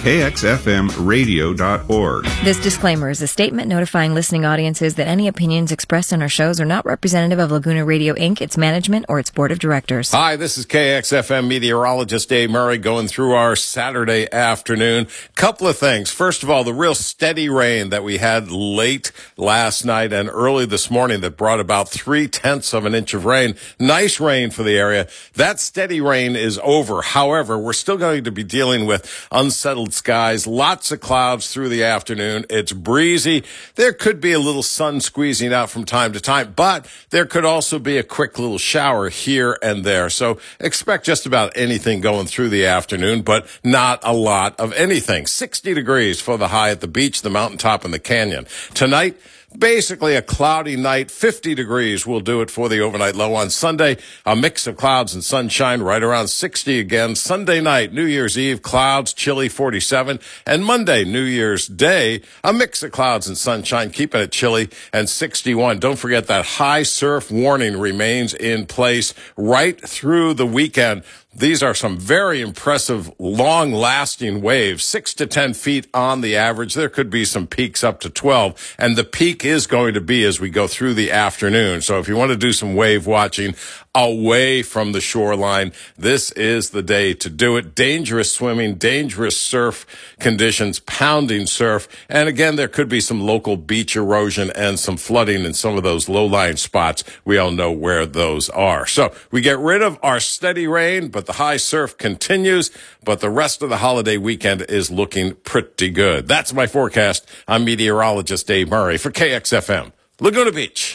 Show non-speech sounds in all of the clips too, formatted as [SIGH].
kxfmradio.org. This disclaimer is a statement notifying listening audiences that any opinions expressed on our shows are not representative of Laguna Radio Inc., its management, or its board of directors. Hi, this is KXFM meteorologist Dave Murray going through our Saturday afternoon. Couple of things. First of all, the real steady rain that we had late last night and early this morning that brought about three tenths of an inch of rain. Nice rain for the area. That steady rain is over. However, we're still going to be dealing with unsettled skies, lots of clouds through the afternoon. It's breezy. There could be a little sun squeezing out from time to time, but there could also be a quick little shower here and there. So expect just about anything going through the afternoon, but not a lot of anything. 60 degrees for the high at the beach, the mountaintop, and the canyon. Tonight, Basically a cloudy night, 50 degrees will do it for the overnight low on Sunday. A mix of clouds and sunshine right around 60 again. Sunday night, New Year's Eve, clouds, chilly 47. And Monday, New Year's Day, a mix of clouds and sunshine, keeping it chilly and 61. Don't forget that high surf warning remains in place right through the weekend. These are some very impressive, long lasting waves, six to 10 feet on the average. There could be some peaks up to 12. And the peak is going to be as we go through the afternoon. So if you want to do some wave watching away from the shoreline, this is the day to do it. Dangerous swimming, dangerous surf conditions, pounding surf. And again, there could be some local beach erosion and some flooding in some of those low lying spots. We all know where those are. So we get rid of our steady rain, but the high surf continues. But the rest of the holiday weekend is looking pretty good. That's my forecast. I'm meteorologist Dave Murray for KXFM, Laguna Beach.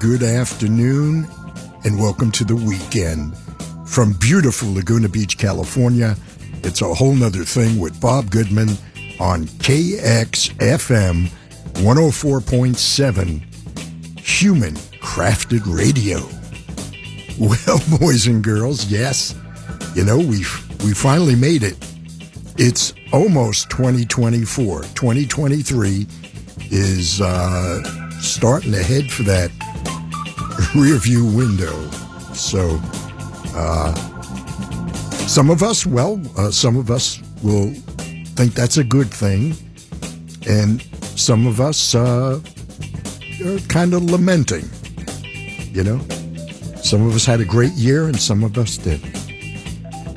Good afternoon and welcome to the weekend. From beautiful Laguna Beach, California, it's a whole nother thing with Bob Goodman on KXFM 104.7 Human Crafted Radio. [LAUGHS] Well, boys and girls, yes, you know, we've, we finally made it. It's almost 2024. 2023 is, uh, starting to head for that rear view window. So, uh, some of us, well, uh, some of us will think that's a good thing, and some of us uh, are kind of lamenting. You know, some of us had a great year, and some of us didn't.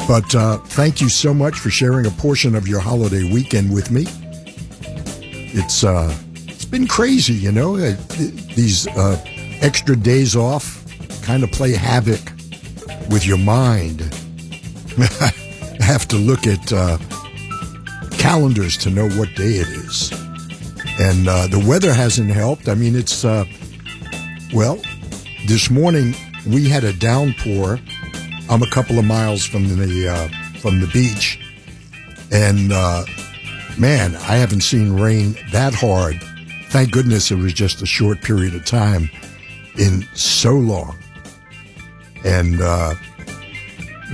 But uh, thank you so much for sharing a portion of your holiday weekend with me. It's uh, it's been crazy, you know. Uh, these uh, extra days off kind of play havoc with your mind. I [LAUGHS] have to look at uh, calendars to know what day it is. And uh, the weather hasn't helped. I mean, it's, uh, well, this morning we had a downpour. I'm a couple of miles from the, uh, from the beach. And, man, I haven't seen rain that hard Thank goodness it was just a short period of time in so long. And uh,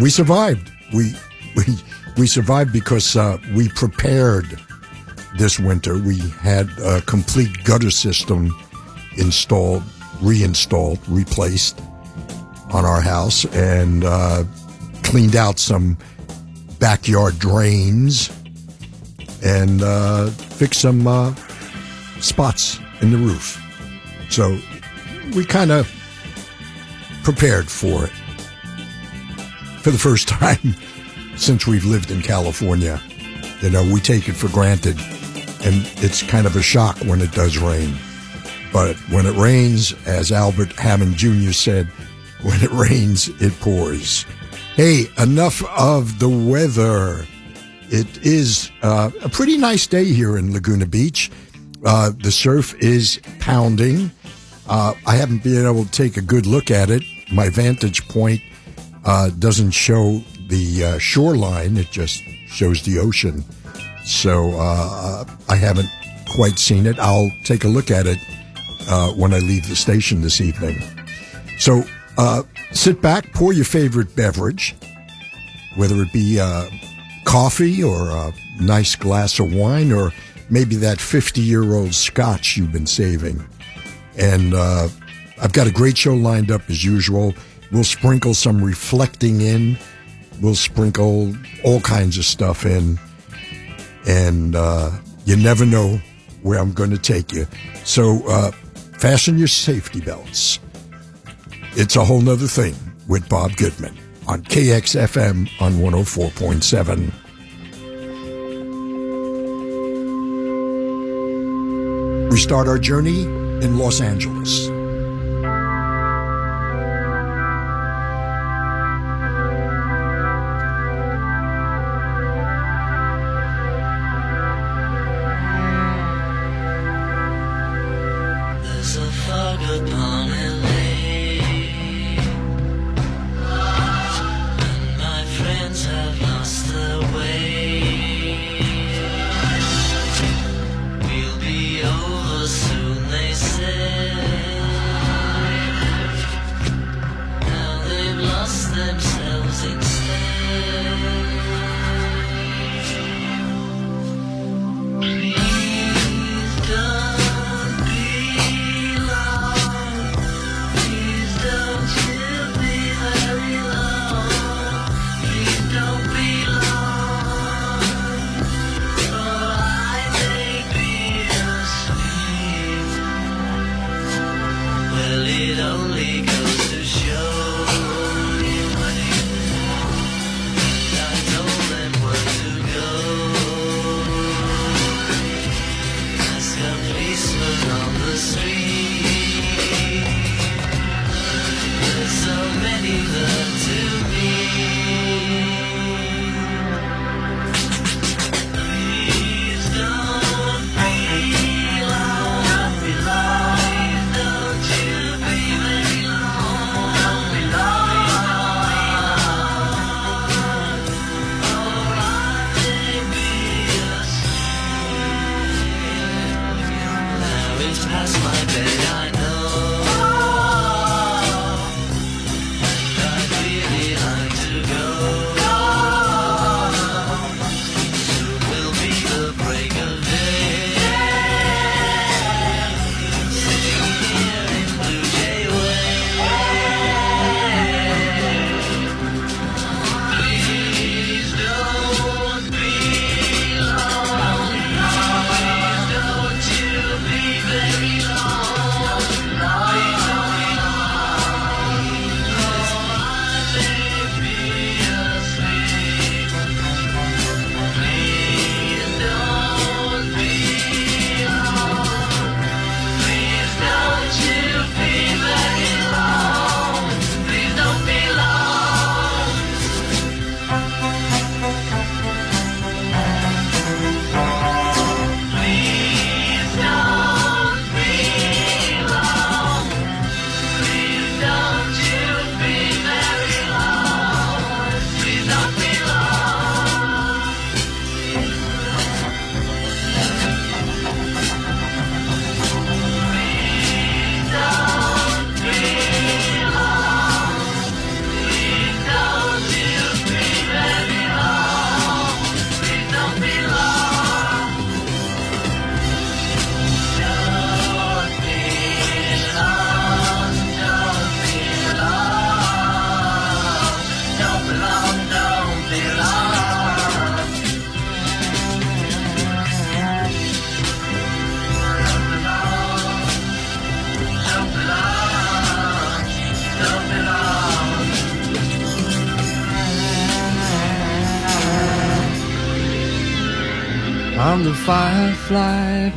we survived. We, we, we survived because uh, we prepared this winter. We had a complete gutter system installed, reinstalled, replaced on our house, and uh, cleaned out some backyard drains and uh, fixed some uh, spots in the roof. So we kind of prepared for it for the first [LAUGHS] time since we've lived in California. You know, we take it for granted and it's kind of a shock when it does rain. But when it rains, as Albert Hammond Jr. said, when it rains, it pours. Hey, enough of the weather. It is uh, a pretty nice day here in Laguna Beach. Uh, the surf is pounding. Uh, I haven't been able to take a good look at it. My vantage point uh, doesn't show the uh, shoreline; it just shows the ocean. So uh, I haven't quite seen it. I'll take a look at it uh, when I leave the station this evening. So uh, sit back, pour your favorite beverage, whether it be coffee or a nice glass of wine or maybe that 50 year old scotch you've been saving. And uh, I've got a great show lined up as usual. We'll sprinkle some reflecting in. We'll sprinkle all kinds of stuff in. And uh, you never know where I'm going to take you. So uh, fasten your safety belts. It's a whole nother thing with Bob Goodman on KXFM on 104.7. We start our journey in Los Angeles.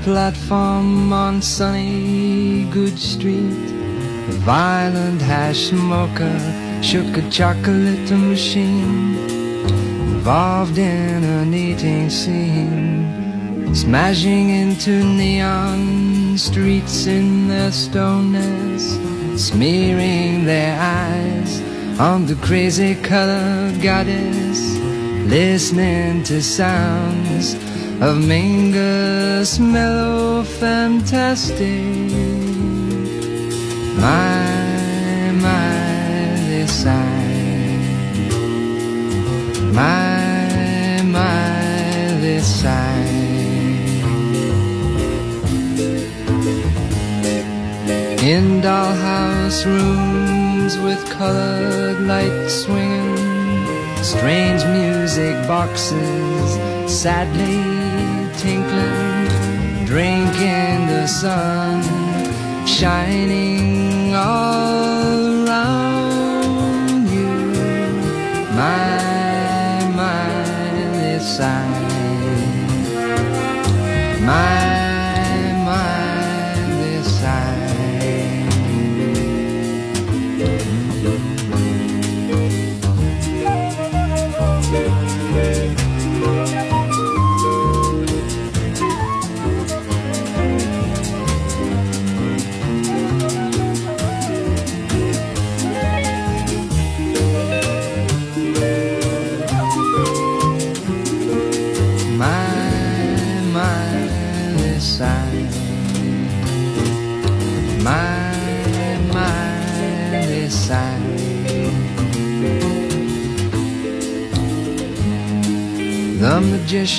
platform on sunny Goodge Street. A violent hash smoker shook a chocolate machine, involved in a eating scene, smashing into neon streets in their stoneness, smearing their eyes on the crazy colored goddess, listening to sound of Mingus mellow fantastic. My, my, they sigh. My, my, they sigh. In dollhouse rooms with colored lights swinging, strange music boxes sadly Drinking the sun, shining on.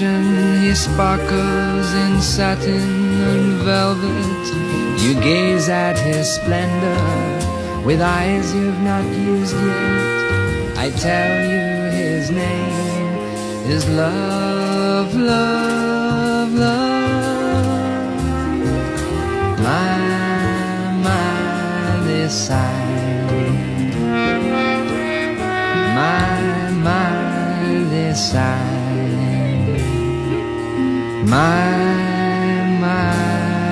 reflection, he sparkles in satin and velvet. You gaze at his splendor with eyes you've not used yet. I tell you his name is love, love, love. My, my, this side. My, my, this side my mind.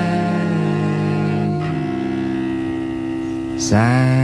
Sign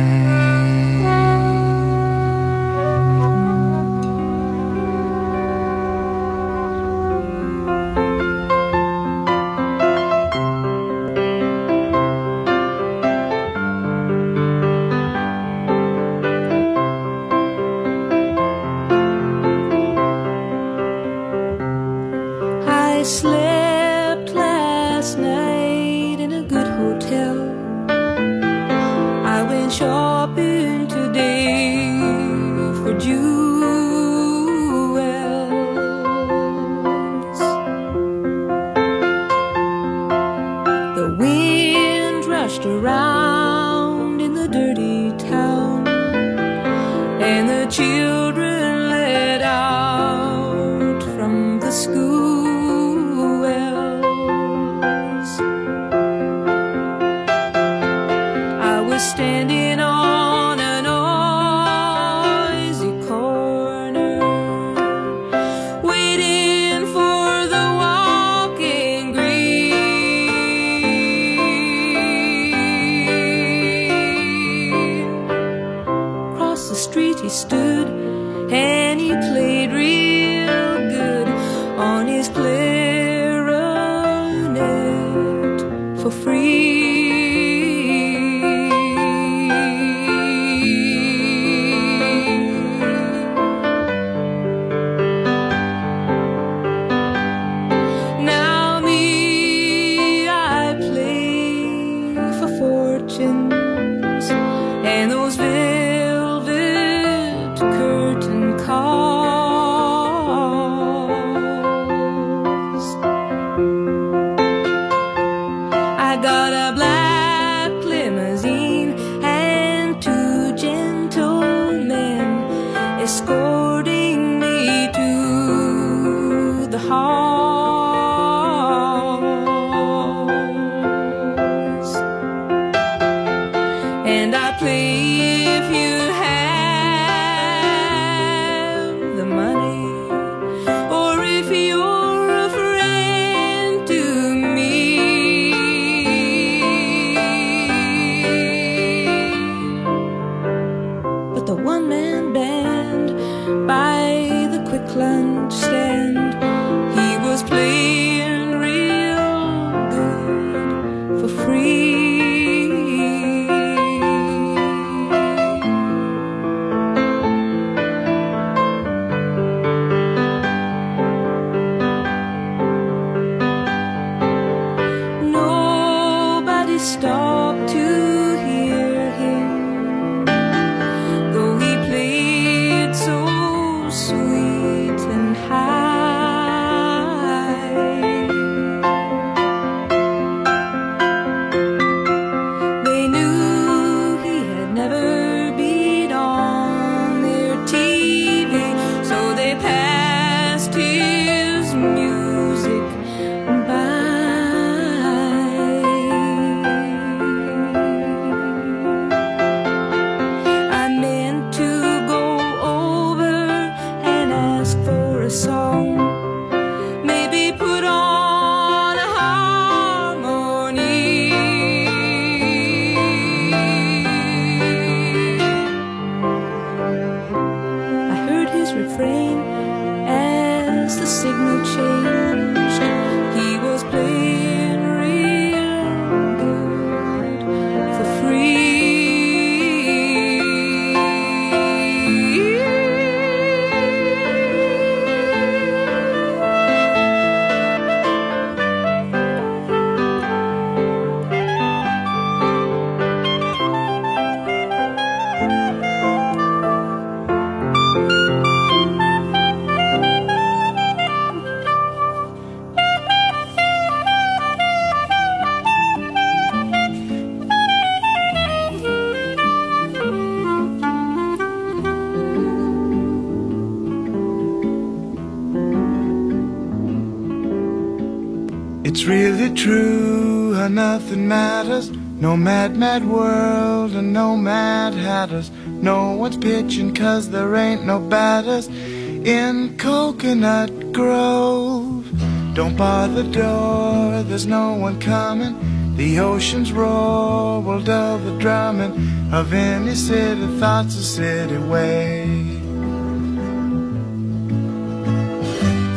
It's really true how nothing matters. No mad, mad world and no mad hatters. No one's pitching cause there ain't no batters in Coconut Grove. Don't bar the door, there's no one coming. The ocean's roar will dull the drumming of any city thoughts a city way.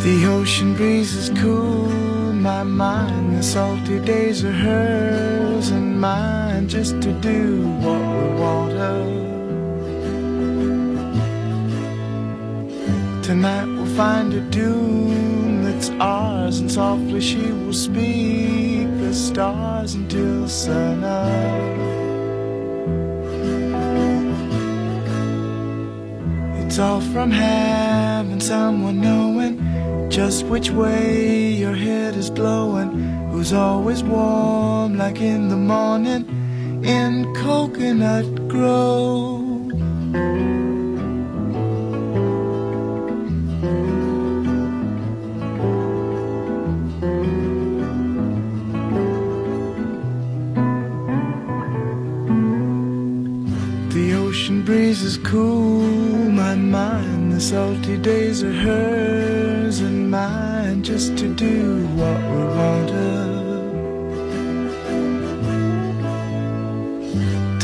The ocean breeze is cool my mind. The salty days are hers and mine just to do what we want her. Tonight we'll find a dune that's ours, and softly she will speak the stars until sun up. It's all from having someone knowing just which way your head is blowing, who's always warm like in the morning in Coconut Grove.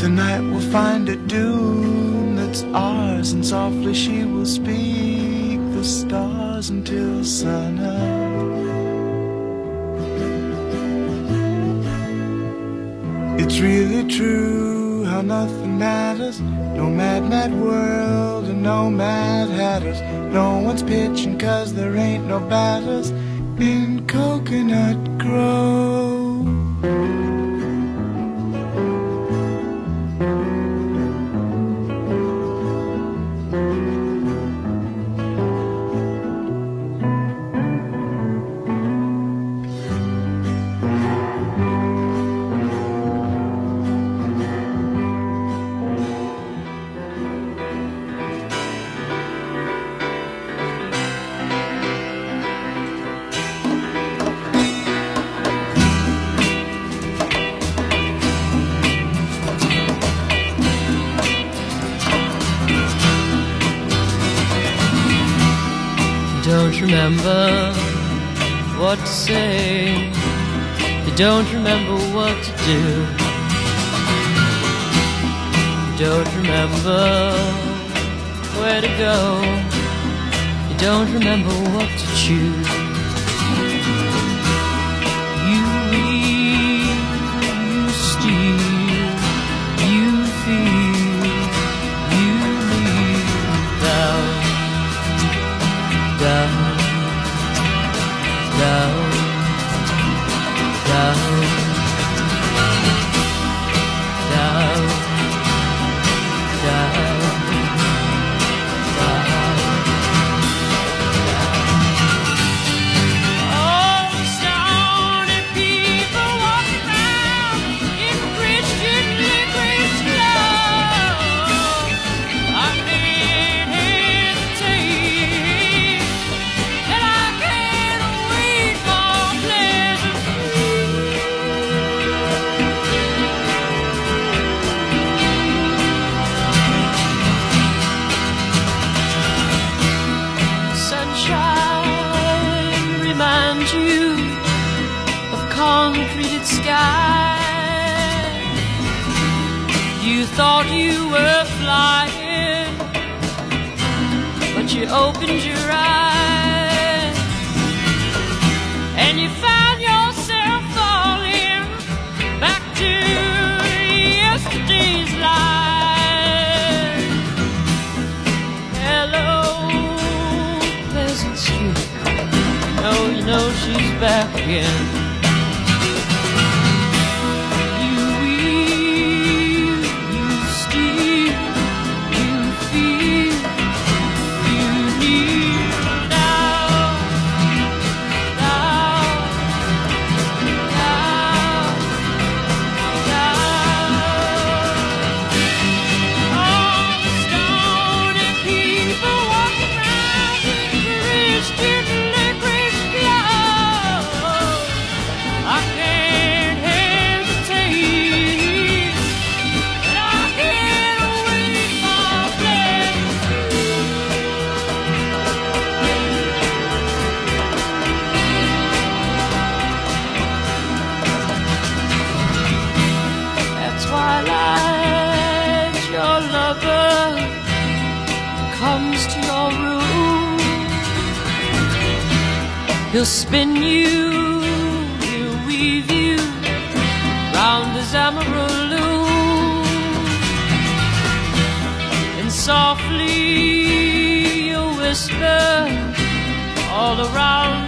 Tonight we'll find a dune that's ours, and softly she will speak the stars until sun up. It's really true how nothing matters. No mad, mad world and no mad hatters. No one's pitching cause there ain't no batters in Coconut Grove. He'll spin you, he'll weave you round his Amarillo, and softly you'll whisper all around.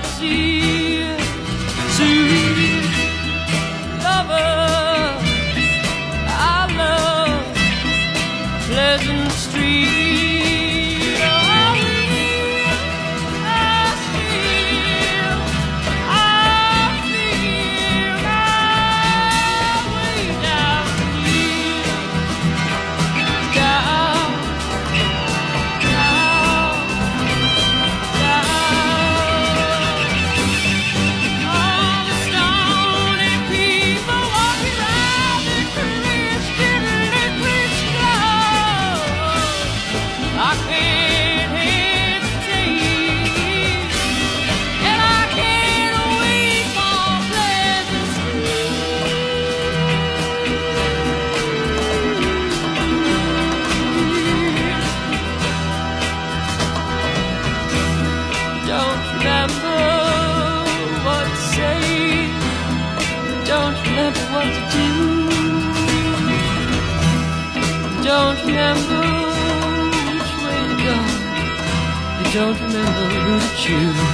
without you.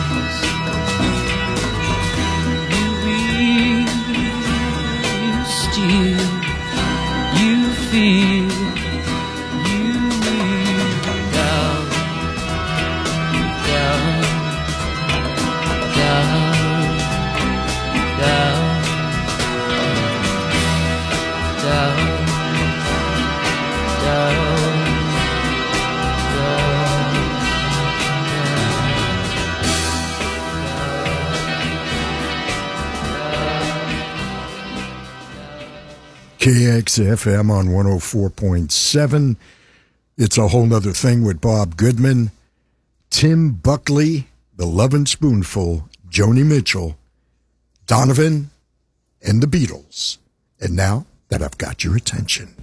FM on 104.7. It's a whole nother thing with Bob Goodman, Tim Buckley, The Lovin' Spoonful, Joni Mitchell, Donovan, and the Beatles. And now that I've got your attention.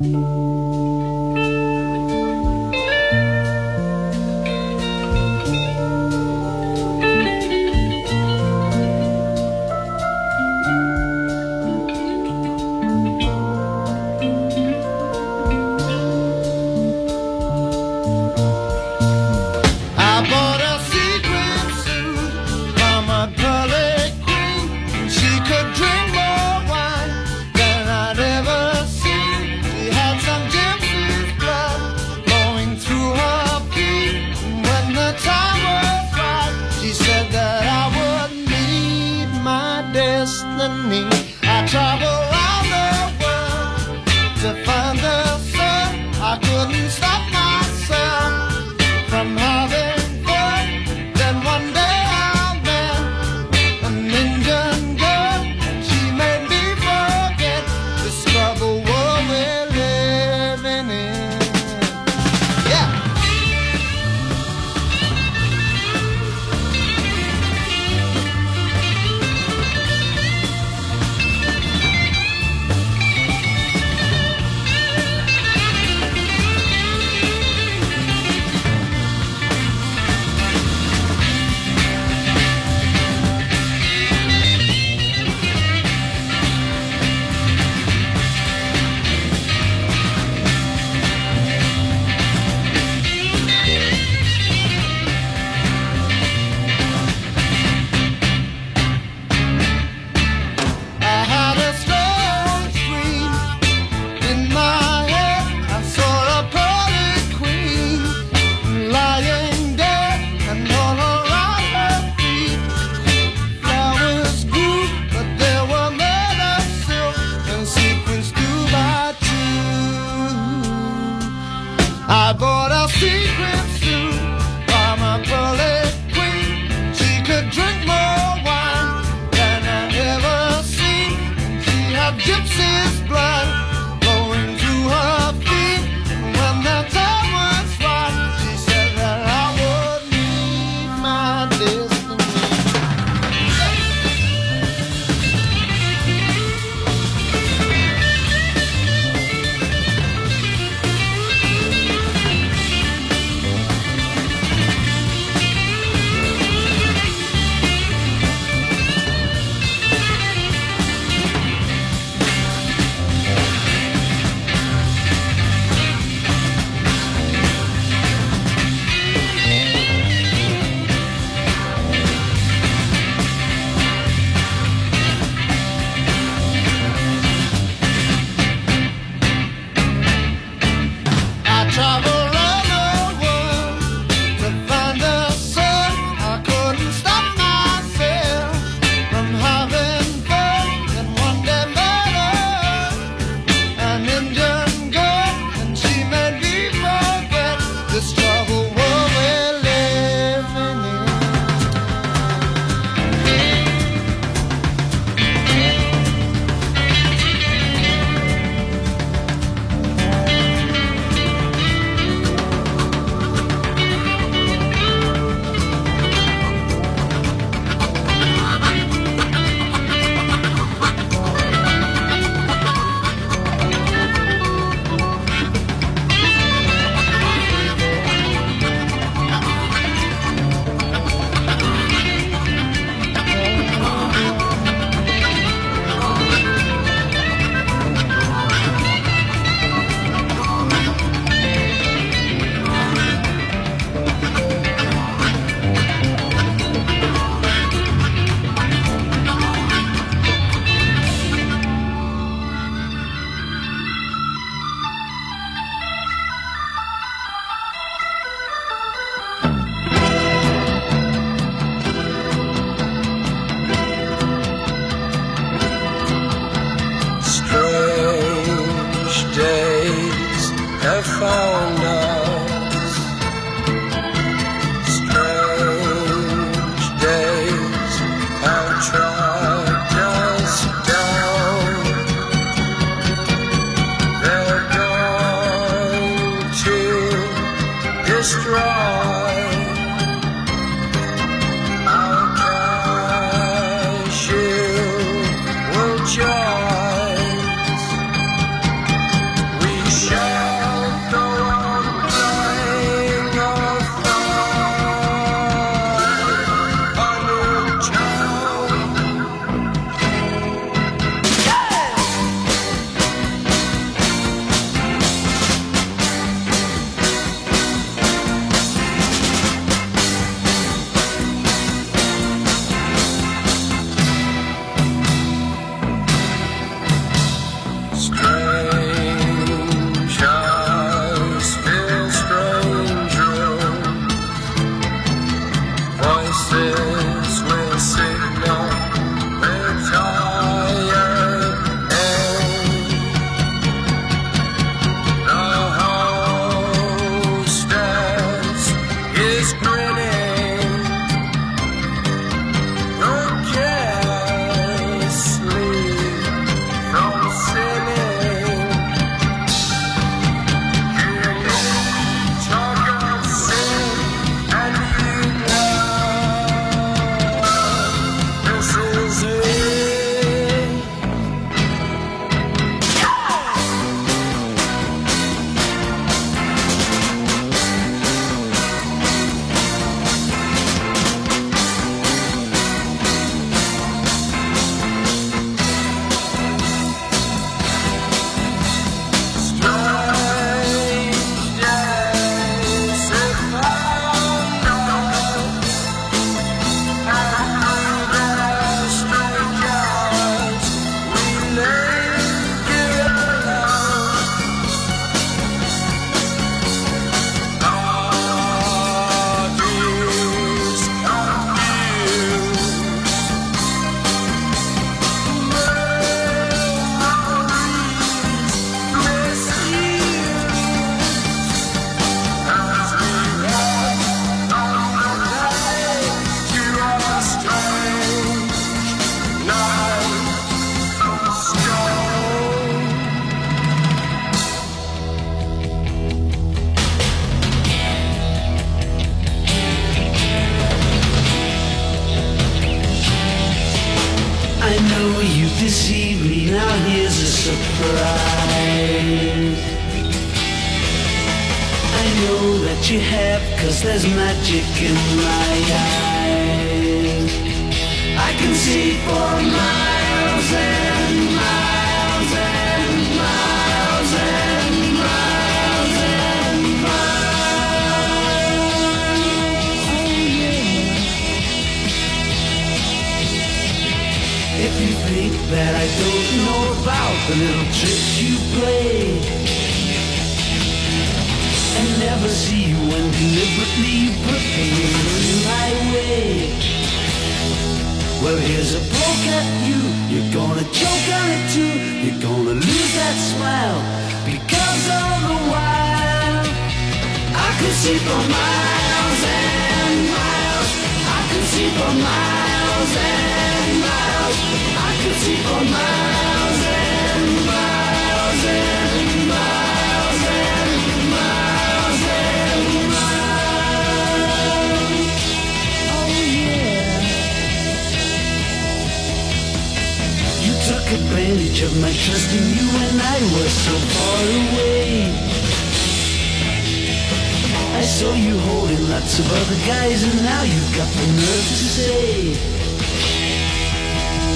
Of other guys, and now you've got the nerve to say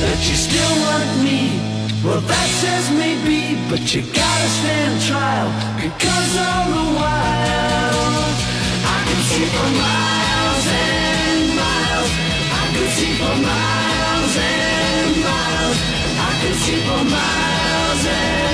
that you still want me. Well, that says maybe, but you gotta stand trial, because all the while I can see for miles and miles. I can see for miles and miles. I can see for miles and miles.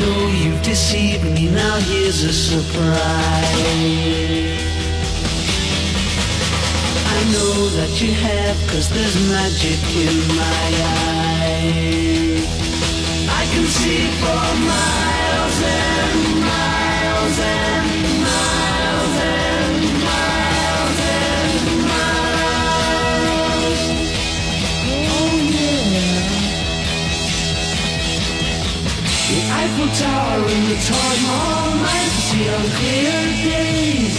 know you've deceived me, now here's a surprise. I know that you have, cause there's magic in my eye. I can see for miles and miles and Eiffel Tower and the Taj Mahal might see on clear days.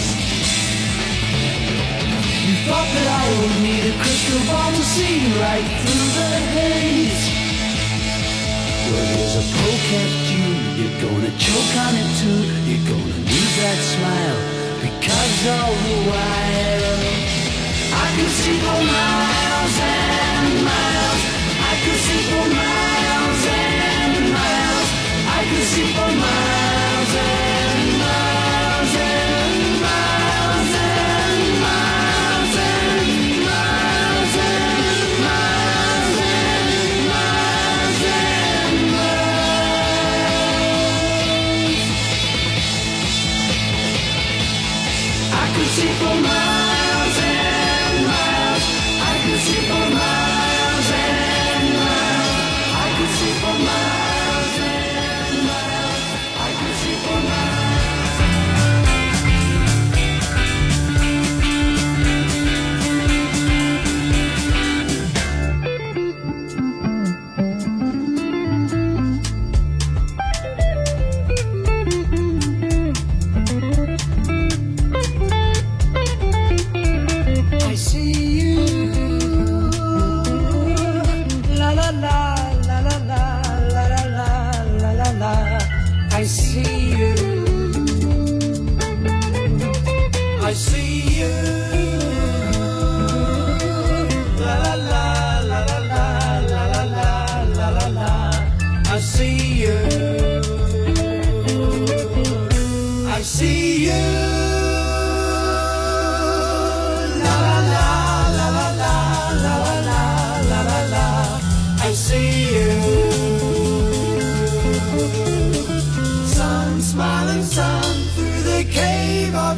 You thought that I would need a crystal ball to see right through the haze. Well, here's a poke at you. You're gonna choke on it too. You're gonna lose that smile because all the while I can see for miles and miles. I can see for miles. Municipal Miles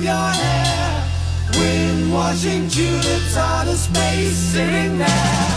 your hair. Wind washing tulips out of space sitting there.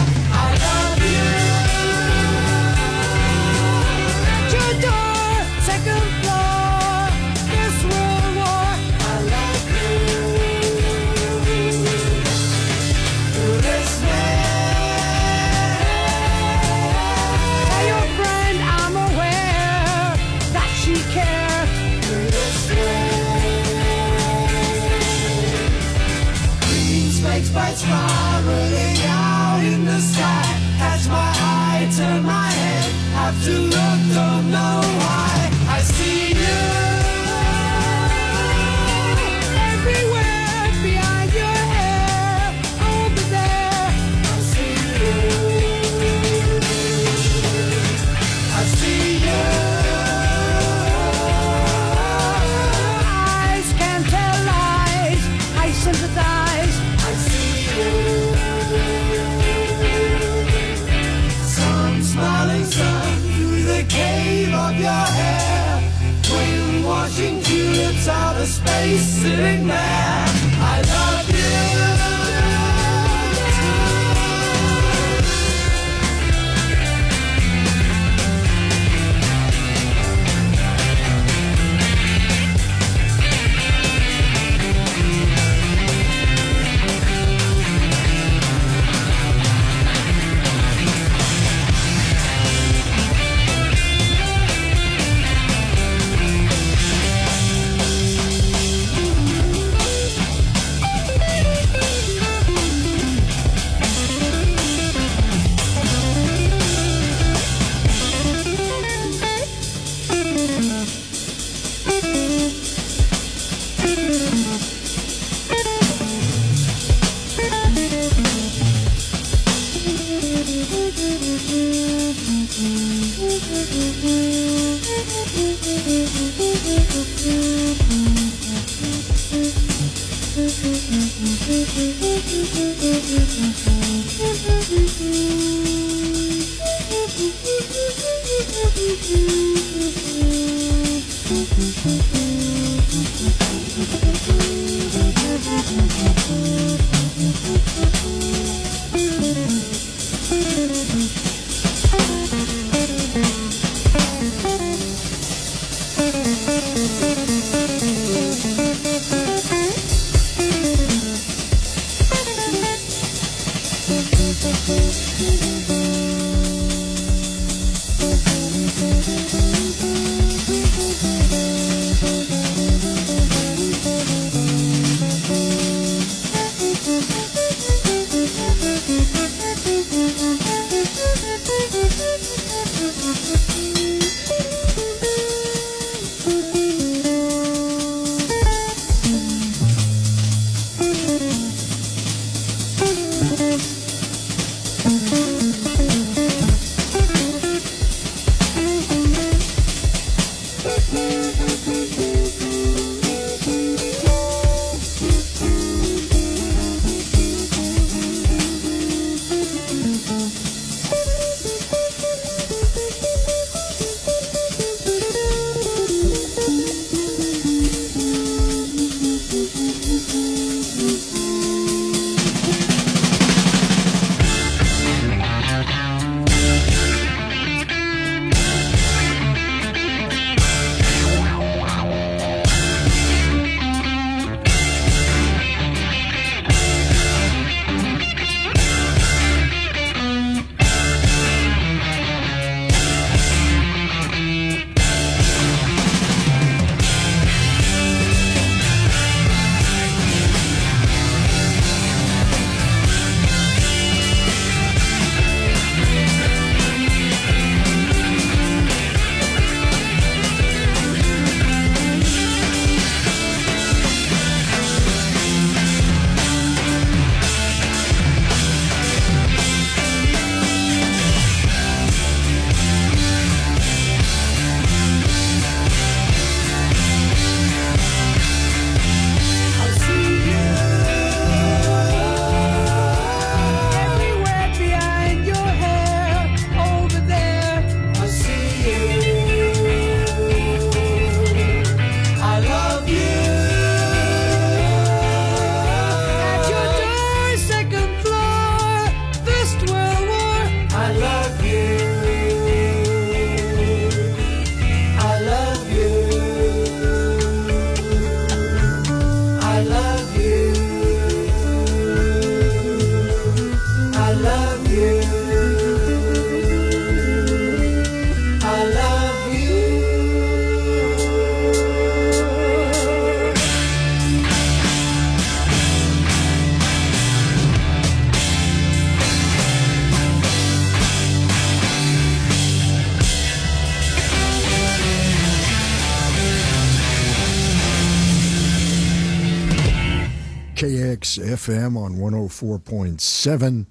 FM on 104.7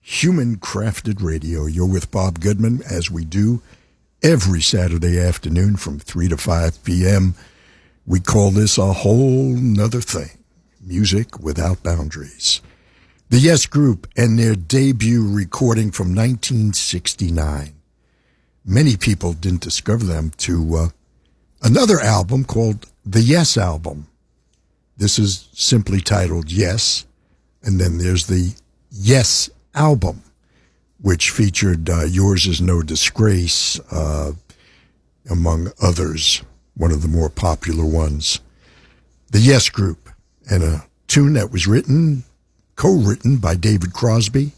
Human Crafted Radio. You're with Bob Goodman as we do every Saturday afternoon from 3 to 5 p.m. We call this a whole nother thing music without boundaries. The Yes Group and their debut recording from 1969. Many people didn't discover them to uh, another album called The Yes Album. This is simply titled Yes, and then there's the Yes Album, which featured uh, Yours Is No Disgrace, uh, among others, one of the more popular ones. The Yes Group, and a tune that was written, co written by David Crosby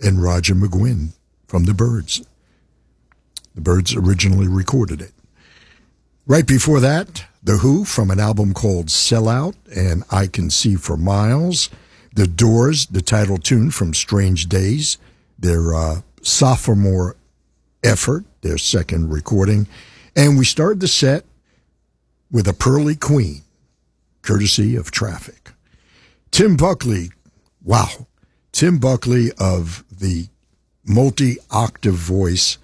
and Roger McGuinn from the Byrds. The Byrds originally recorded it. Right before that, The Who from an album called Sell Out and I Can See for Miles. The Doors, the title tune from Strange Days, their uh, sophomore effort, their second recording. And we started the set with a Pearly Queen, courtesy of Traffic. Tim Buckley, wow. Tim Buckley of the multi octave voice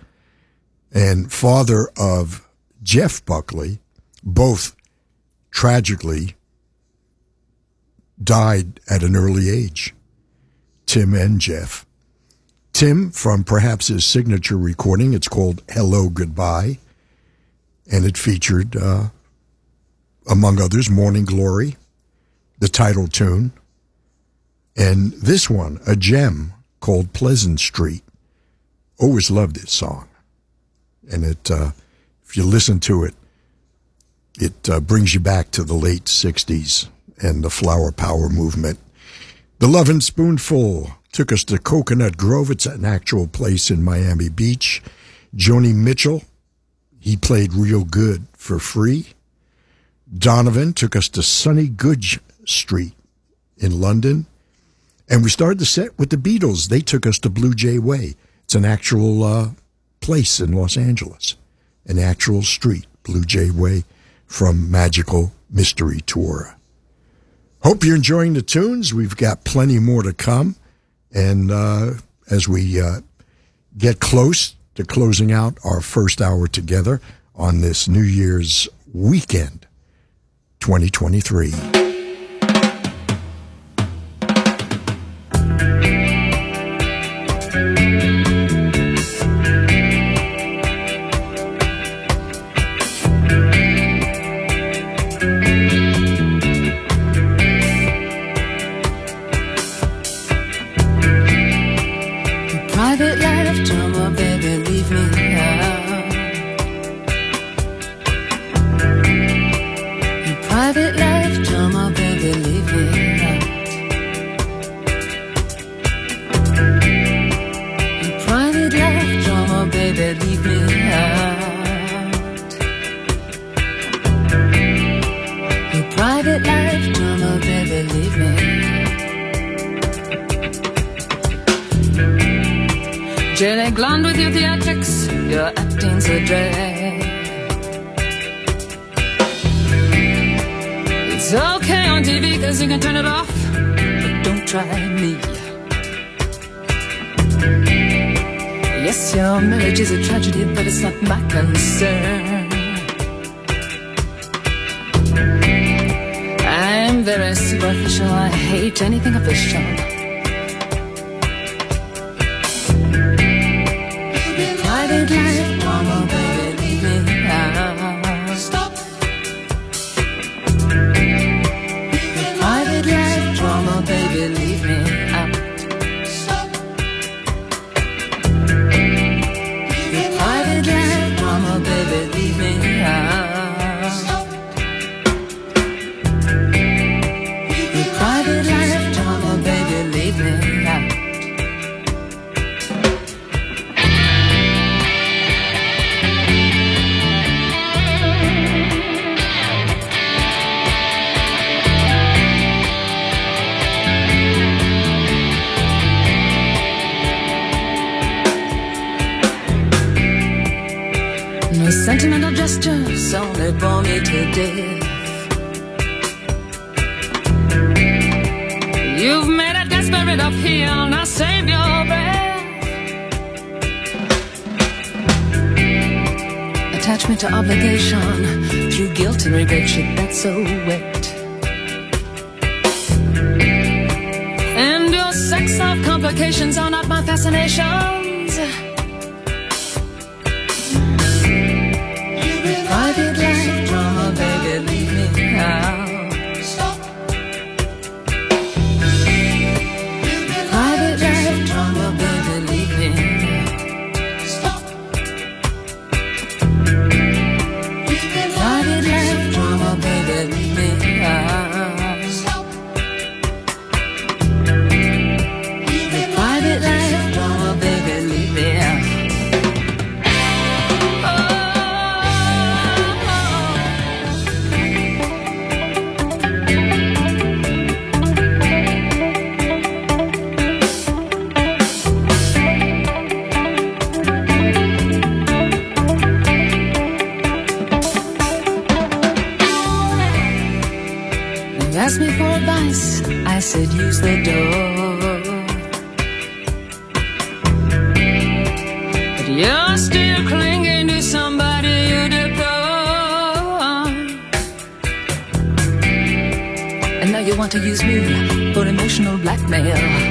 and father of Jeff Buckley, both tragically died at an early age. Tim and Jeff. Tim, from perhaps his signature recording, it's called Hello Goodbye, and it featured, uh, among others, Morning Glory, the title tune, and this one, a gem called Pleasant Street. Always loved this song. And it, uh, if you listen to it, it uh, brings you back to the late 60s and the flower power movement. The Lovin' Spoonful took us to Coconut Grove. It's an actual place in Miami Beach. Joni Mitchell, he played real good for free. Donovan took us to Sunny Goodge Street in London. And we started the set with the Beatles. They took us to Blue Jay Way. It's an actual uh, place in Los Angeles, an actual street, Blue Jay Way, from Magical Mystery Tour. Hope you're enjoying the tunes. We've got plenty more to come. And uh, as we uh, get close to closing out our first hour together on this New Year's weekend, 2023. Blonde with your theatrics, you're acting so dry. It's okay on TV cause you can turn it off, but don't try me. Yes, your marriage is a tragedy, but it's not my concern. I'm very superficial, I hate anything official. Private life, death. You've made a desperate appeal, now save your breath. Attachment to obligation through guilt and regret, shit that's so wet. And your sex of complications are not my fascination. to use me for emotional blackmail.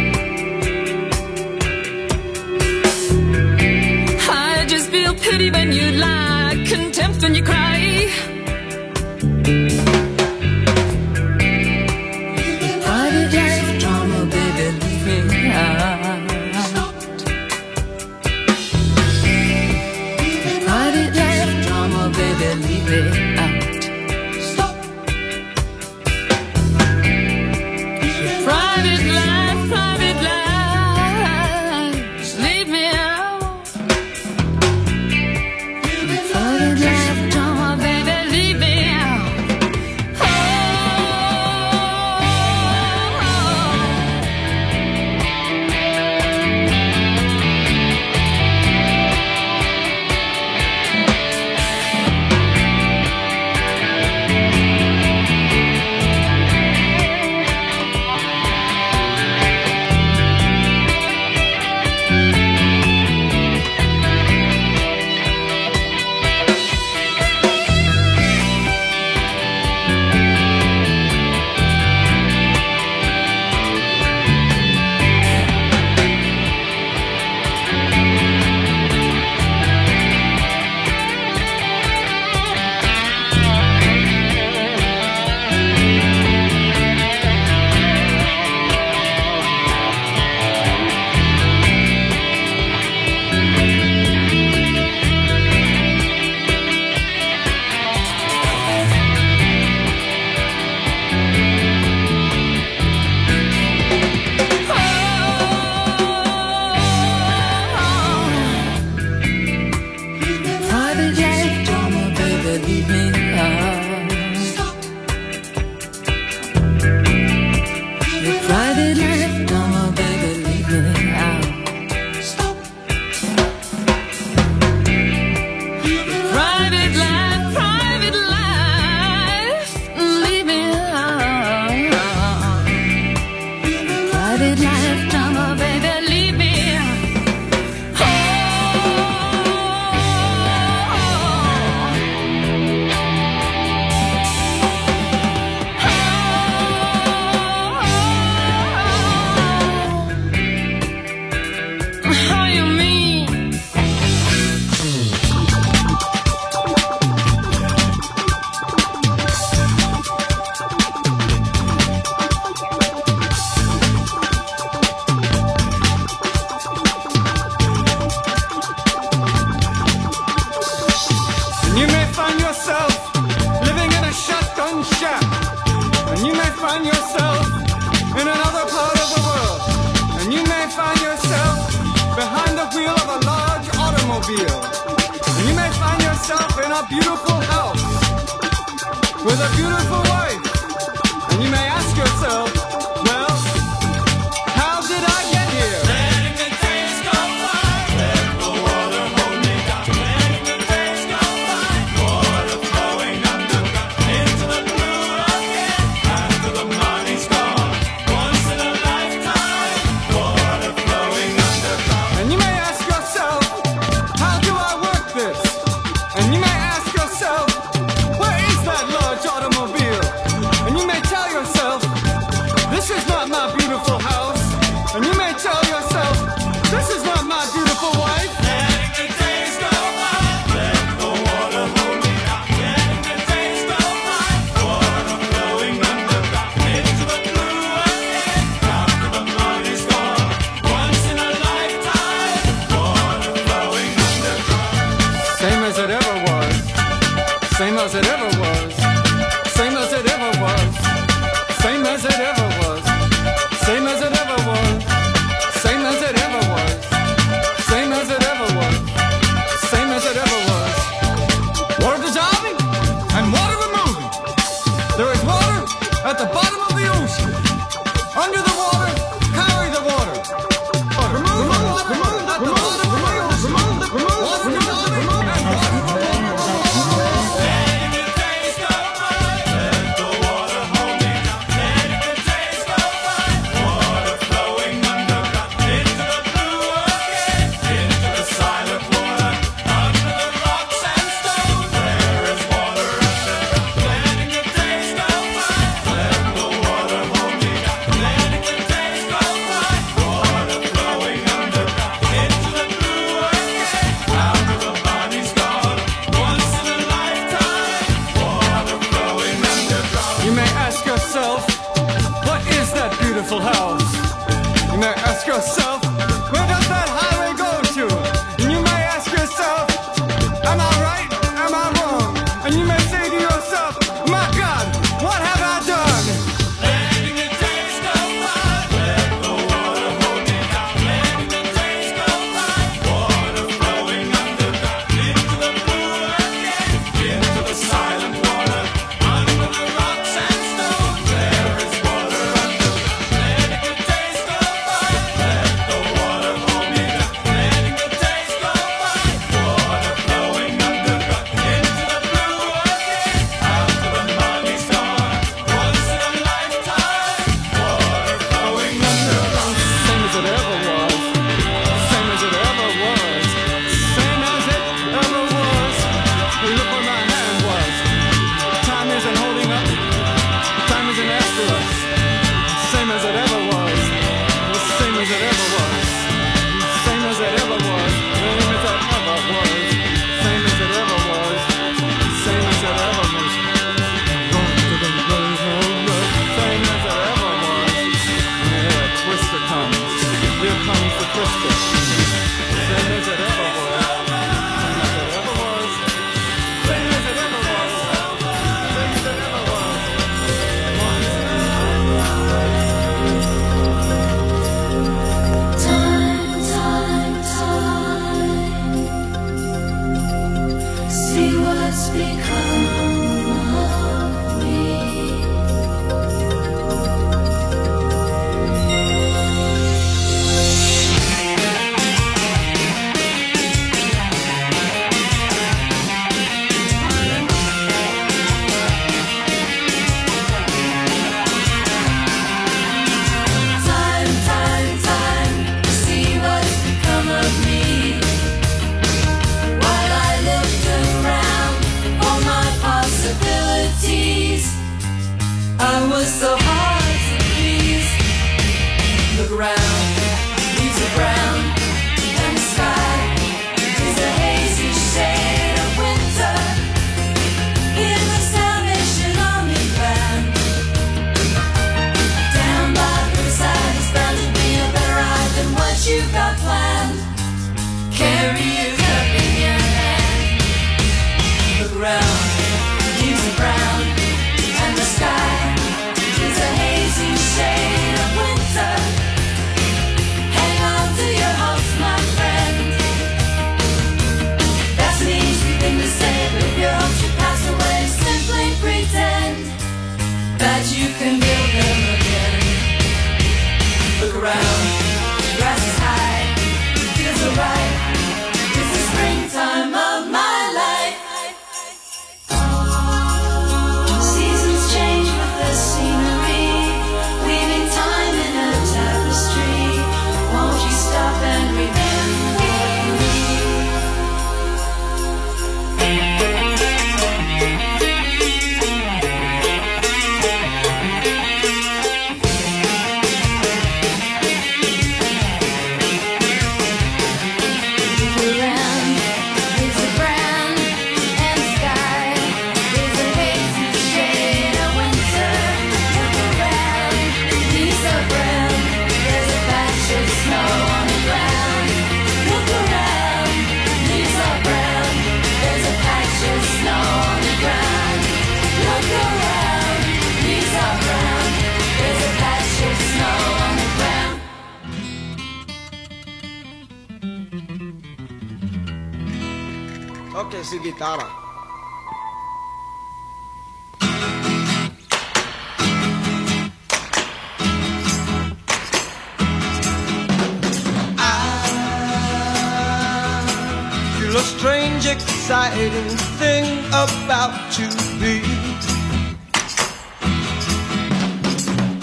a strange, exciting thing about to be.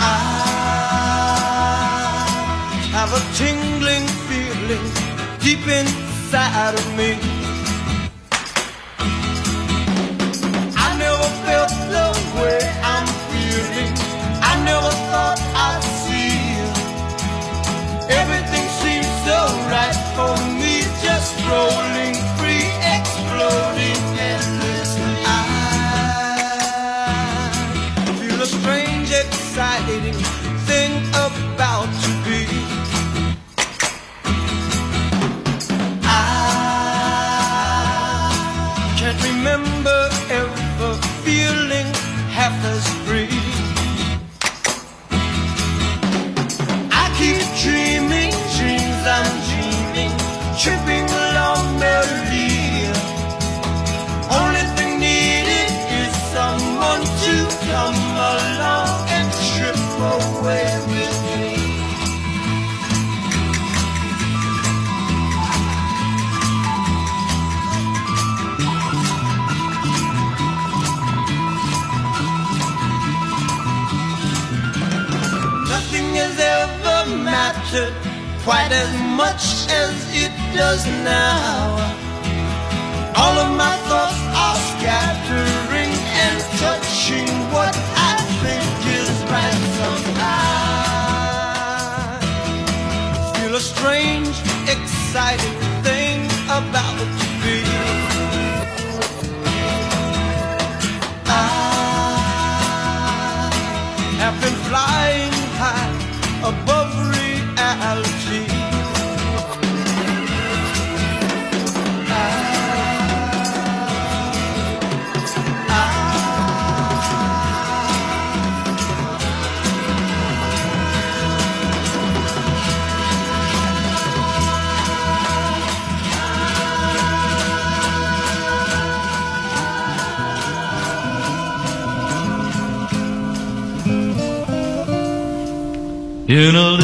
I have a tingling feeling deep inside of me. I never felt the way I'm feeling. I never thought I'd see it. Everything seems so right for me, just rolling. quite as much as it does now. All of my thoughts are scattering and touching what I think is right somehow. Feel a strange, exciting. In a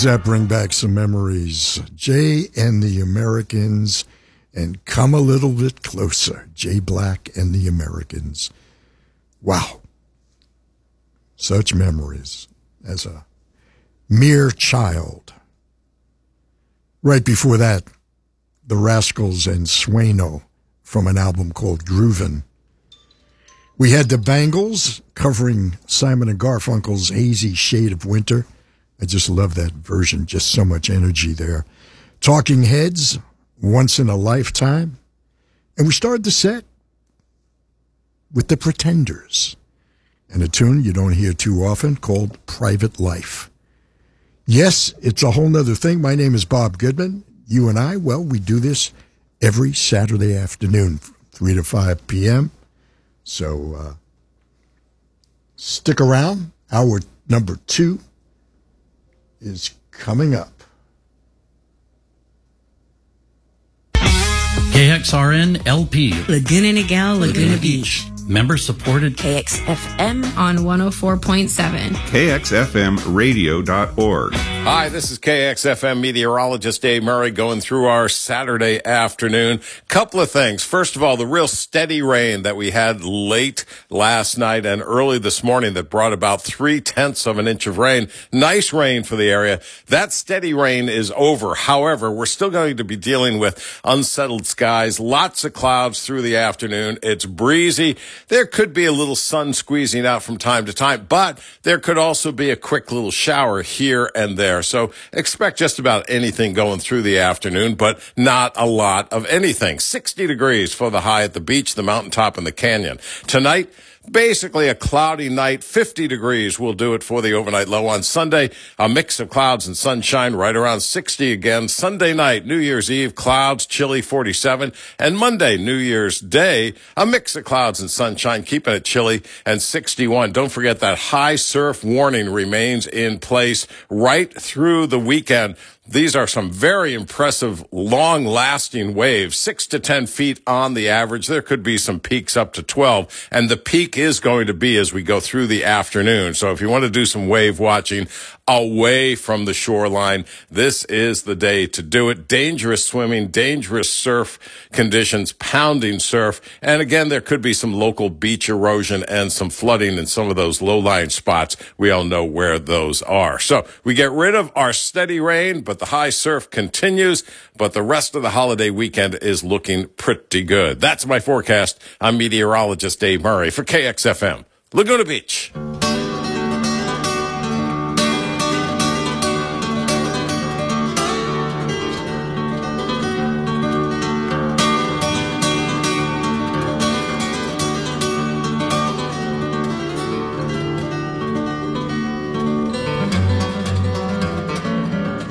Does that bring back some memories? Jay and the Americans, and come a little bit closer. Jay Black and the Americans. Wow. Such memories as a mere child. Right before that, the Rascals and Sueno from an album called Groovin'. We had the Bangles covering Simon and Garfunkel's Hazy Shade of Winter. I just love that version, just so much energy there. Talking Heads, Once in a Lifetime. And we started the set with the Pretenders and a tune you don't hear too often called Private Life. Yes, it's a whole nother thing. My name is Bob Goodman. You and I, well, we do this every Saturday afternoon, 3 to 5 p.m. So uh, stick around. Hour number two is coming up. KXRN LP. Laguna Niguel, Laguna Beach. Member supported KXFM on 104.7. KXFMradio.org. Hi, this is KXFM meteorologist Dave Murray going through our Saturday afternoon. Couple of things. First of all, the real steady rain that we had late last night and early this morning that brought about three tenths of an inch of rain. Nice rain for the area. That steady rain is over. However, we're still going to be dealing with unsettled skies, lots of clouds through the afternoon. It's breezy. There could be a little sun squeezing out from time to time, but there could also be a quick little shower here and there. So expect just about anything going through the afternoon, but not a lot of anything. 60 degrees for the high at the beach, the mountaintop, and the canyon. Tonight, Basically a cloudy night, 50 degrees will do it for the overnight low on Sunday. A mix of clouds and sunshine right around 60 again. Sunday night, New Year's Eve, clouds, chilly 47. And Monday, New Year's Day, a mix of clouds and sunshine, keeping it chilly and 61. Don't forget that high surf warning remains in place right through the weekend. These are some very impressive, long lasting waves, six to 10 feet on the average. There could be some peaks up to 12. And the peak is going to be as we go through the afternoon. So if you want to do some wave watching away from the shoreline, this is the day to do it. Dangerous swimming, dangerous surf conditions, pounding surf. And again, there could be some local beach erosion and some flooding in some of those low lying spots. We all know where those are. So we get rid of our steady rain, but the high surf continues. But the rest of the holiday weekend is looking pretty good. That's my forecast. I'm meteorologist Dave Murray for KXFM, Laguna Beach.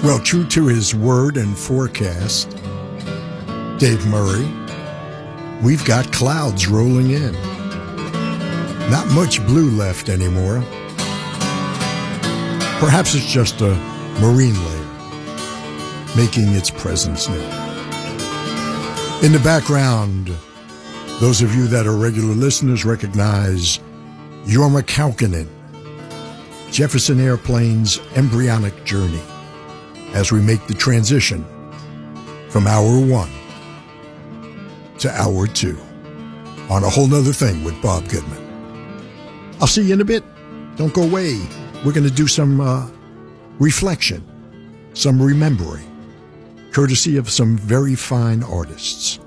Well, true to his word and forecast, Dave Murray, we've got clouds rolling in. Not much blue left anymore. Perhaps it's just a marine layer making its presence known. In the background, those of you that are regular listeners recognize Jorma Kaukonen, Jefferson Airplane's embryonic journey as we make the transition from hour one to hour two on a whole nother thing with Bob Goodman. I'll see you in a bit. Don't go away. We're going to do some uh, reflection, some remembering, courtesy of some very fine artists.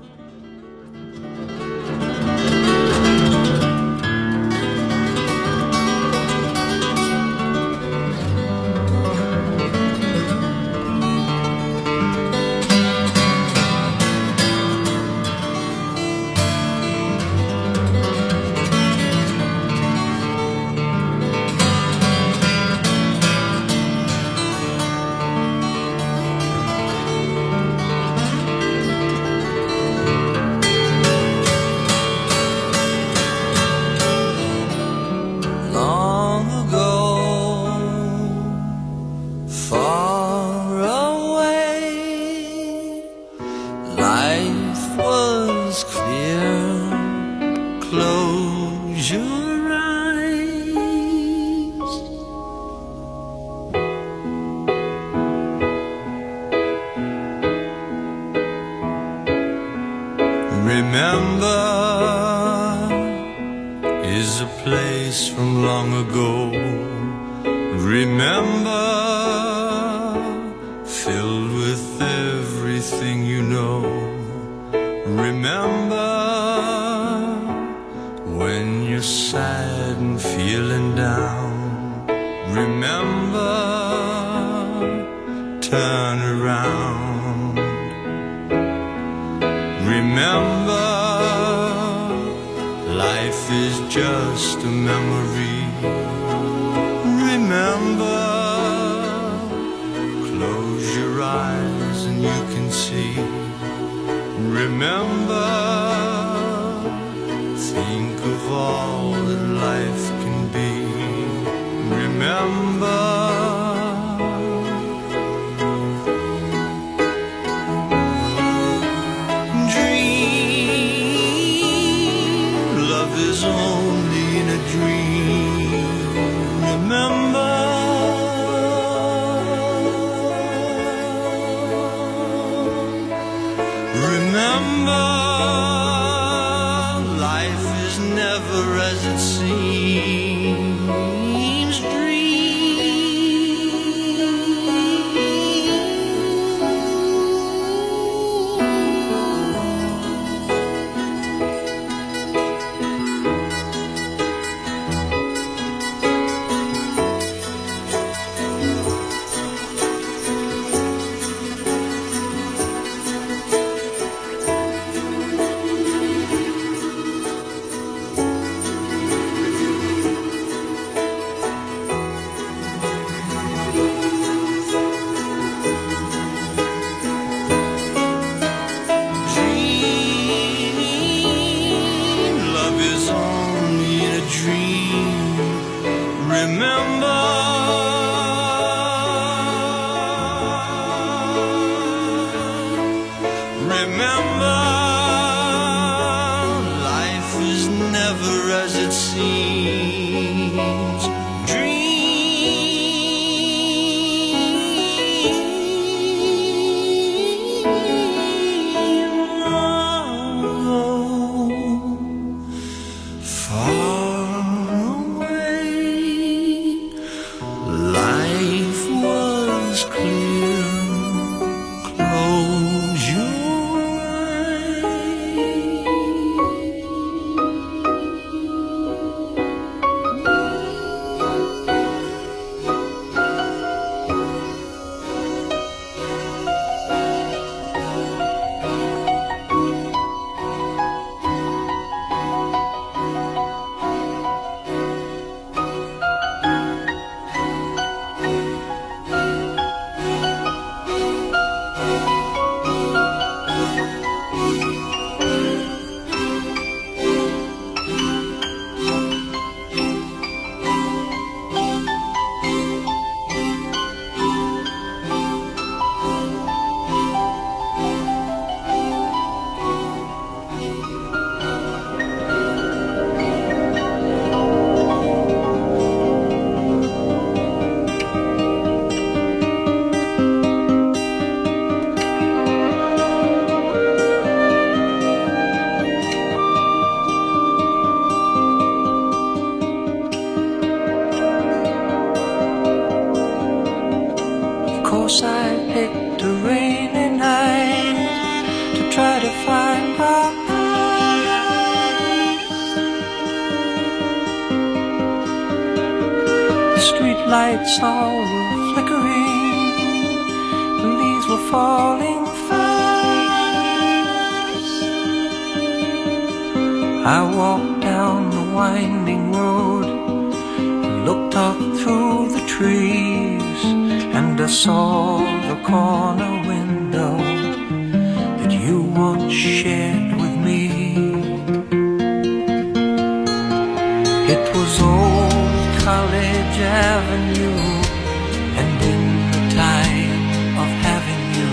and in the time of having you,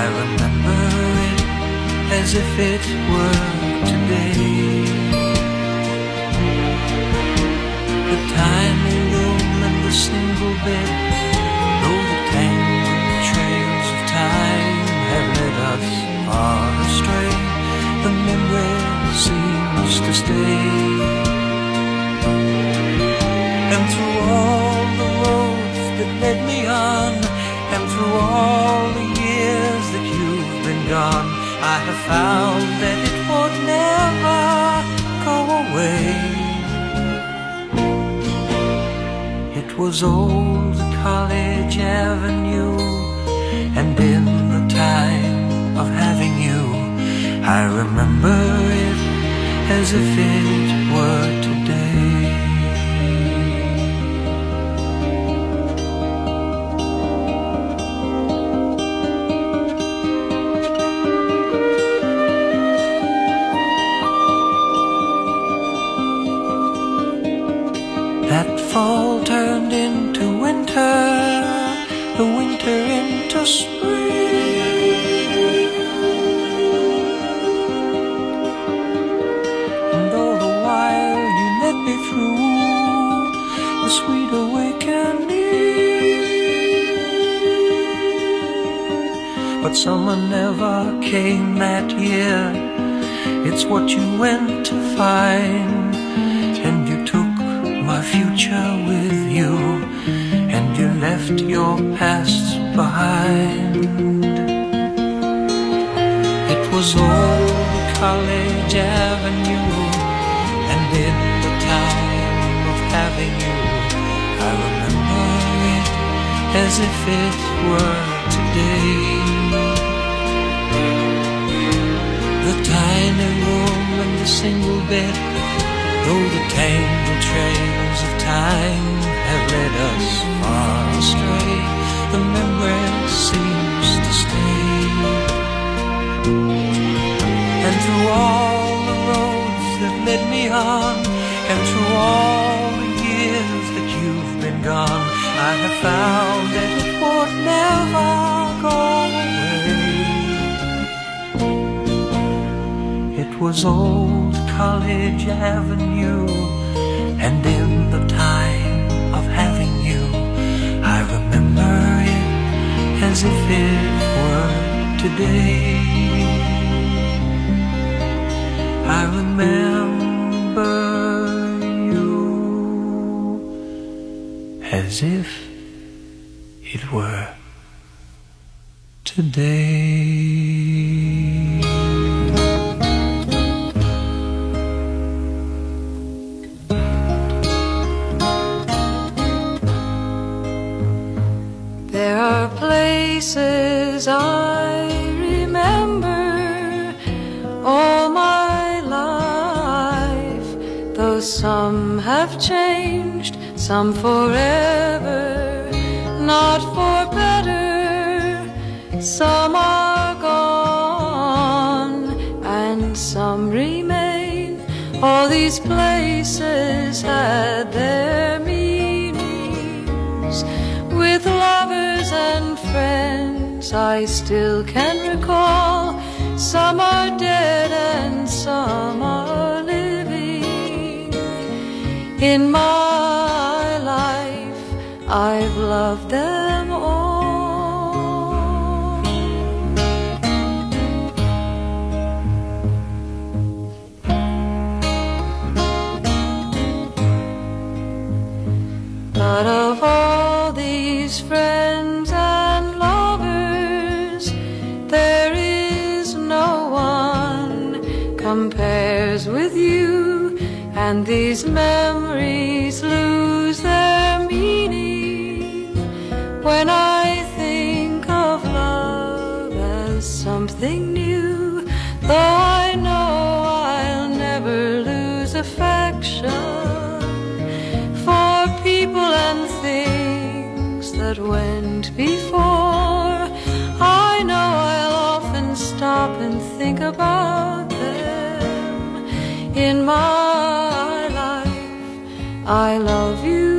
I remember it as if it were today. The single though the tangled trails of time have led us astray, the memory seems to stay. And through all led me on, and through all the years that you've been gone, I have found that it would never go away. It was old College Avenue, and in the time of having you, I remember it as if it were came that year. It's what you went to find, and you took my future with you, and you left your past behind. It was old College Avenue, and in the time of having you, I remember it as if it were today. Tiny room and the single bed Though the tangled trails of time have led us far astray, the memory seems to stay. And through all the roads that led me on, and through all the years that you've been gone, I have found that it would never go was old College Avenue, and in the time of having you, I remember it as if it were today. I remember you as if it were today. These places had their meanings with lovers and friends I still can recall. Some are dead and some are living. In my life, I've loved them But of all these friends and lovers, there is no one compares with you, and these memories lose their meaning when I my life, I love you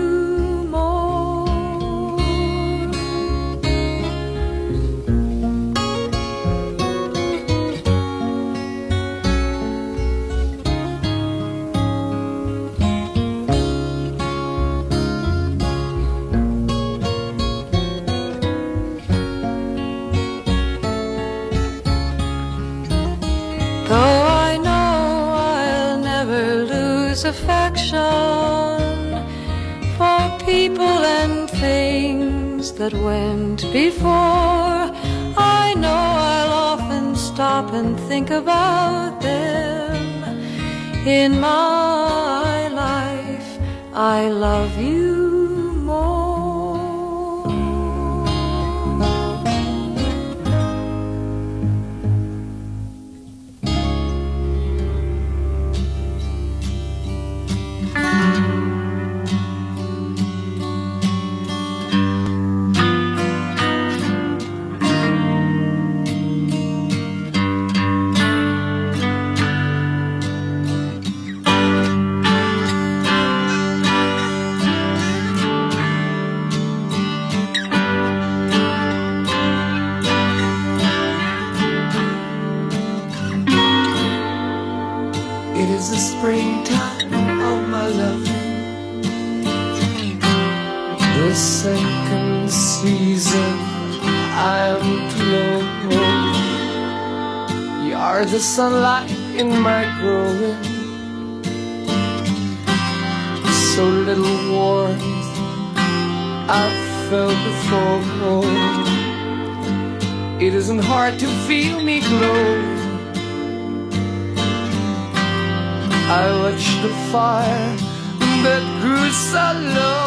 that went before. I know I'll often stop and think about them. In my life, I love you sunlight in my growing. So little warmth I've felt before. It isn't hard to feel me glow. I watched the fire that grew so low.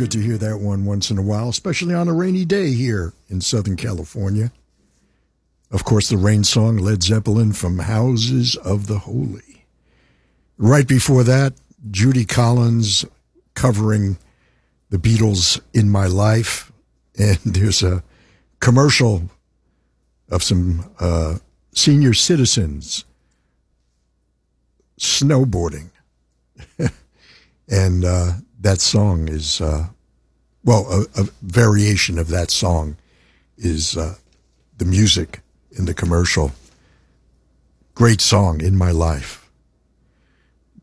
Good to hear that one once in a while, especially on a rainy day here in Southern California. Of course, the rain song Led Zeppelin from Houses of the Holy. Right before that, Judy Collins covering the Beatles in My Life. And [LAUGHS] there's a commercial of some uh, senior citizens snowboarding. [LAUGHS] and uh, that song is, uh, well, a, a variation of that song is uh, the music in the commercial. Great song in my life.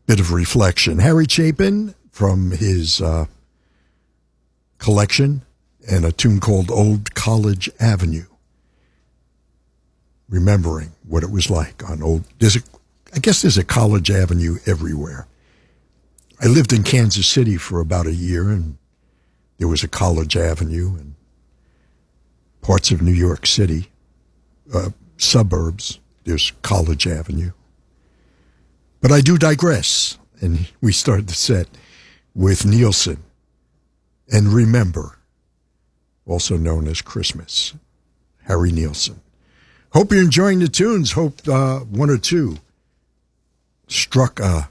Bit of reflection. Harry Chapin from his uh, collection and a tune called Old College Avenue. Remembering what it was like on old, there's a, I guess there's a College Avenue everywhere. I lived in Kansas City for about a year, and there was a College Avenue and parts of New York City, uh, suburbs. There's College Avenue. But I do digress, and we start the set with Nilsson and Remember, also known as Christmas. Harry Nilsson. Hope you're enjoying the tunes. Hope uh, one or two struck a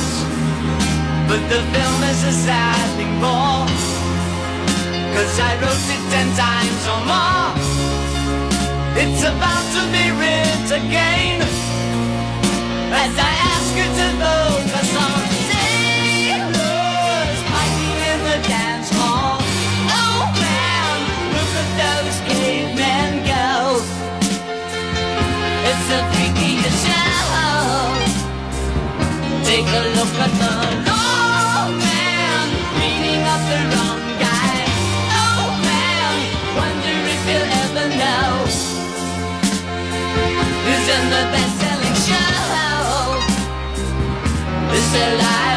But the film is a sad thing more. Cause I wrote it ten times or more. It's about to be writ again. As I ask you to vote for some in the dance hall. Oh man, look at those cavemen. It's a freaky show. Take a look at the Is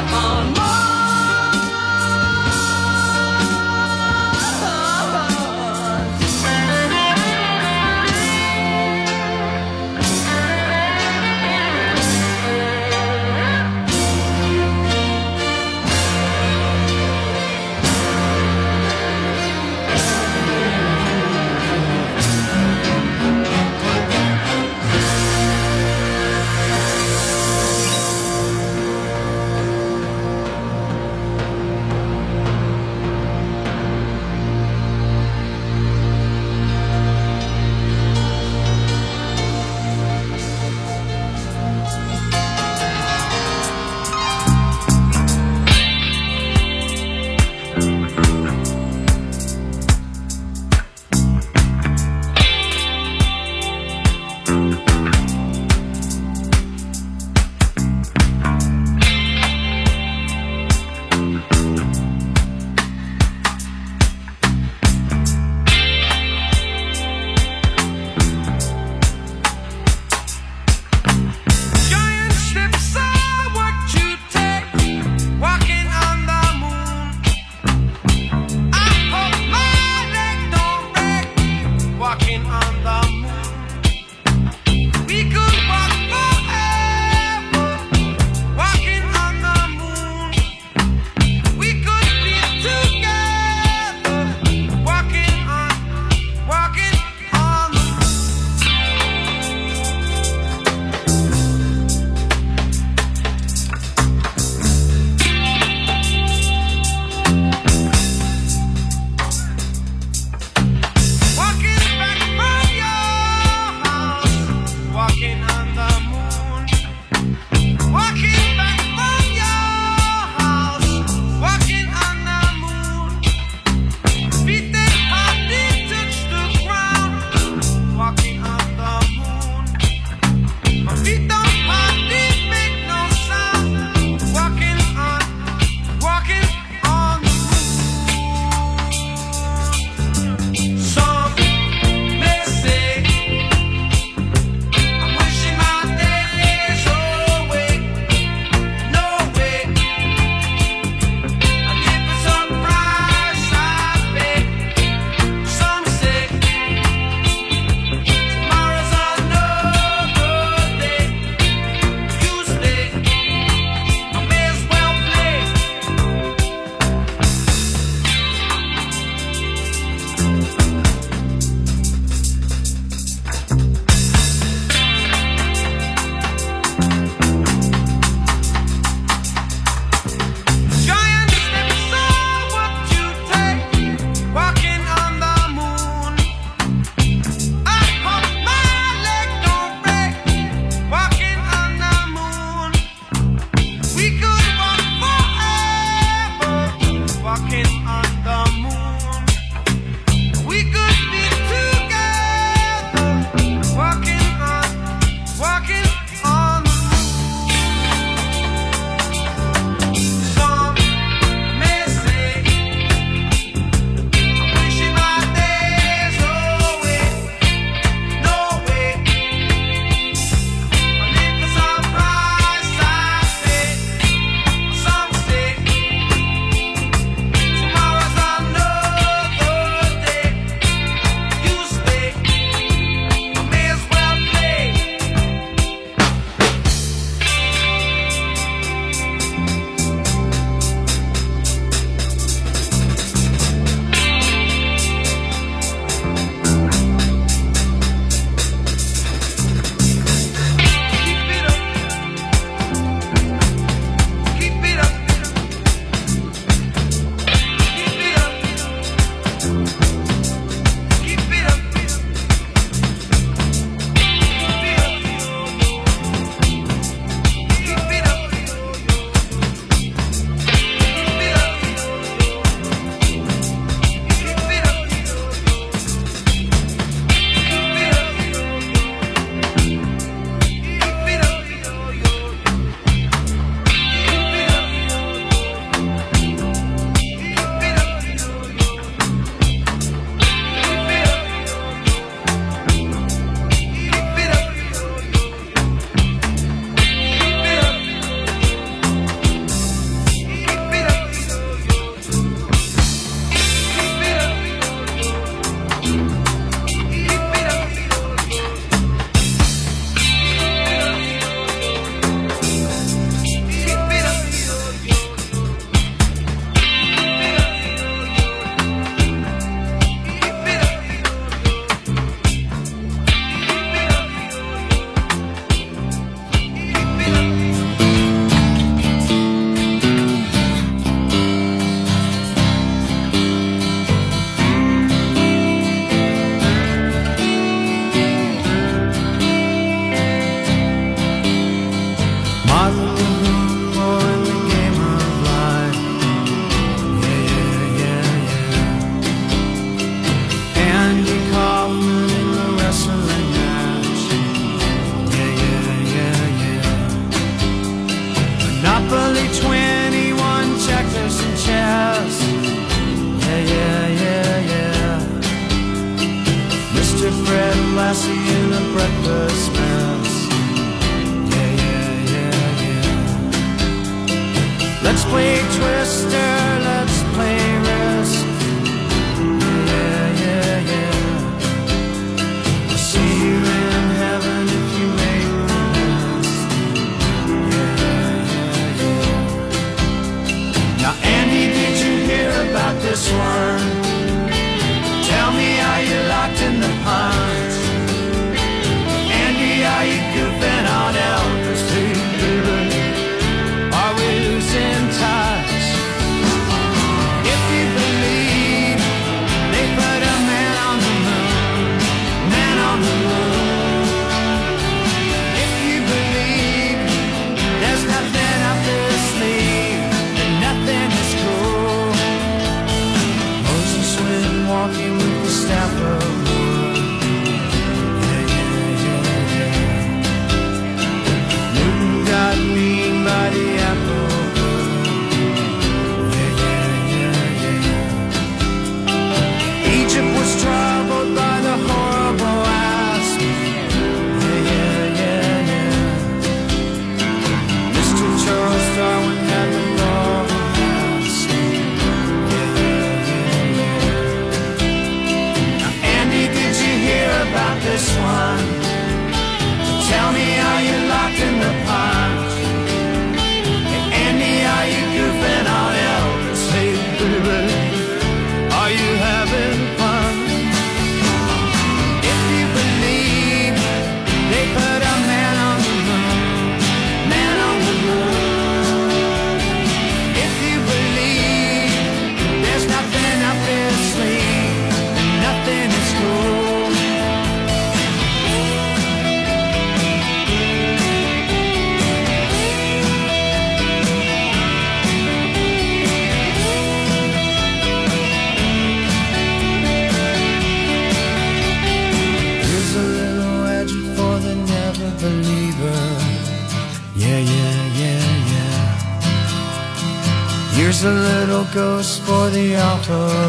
to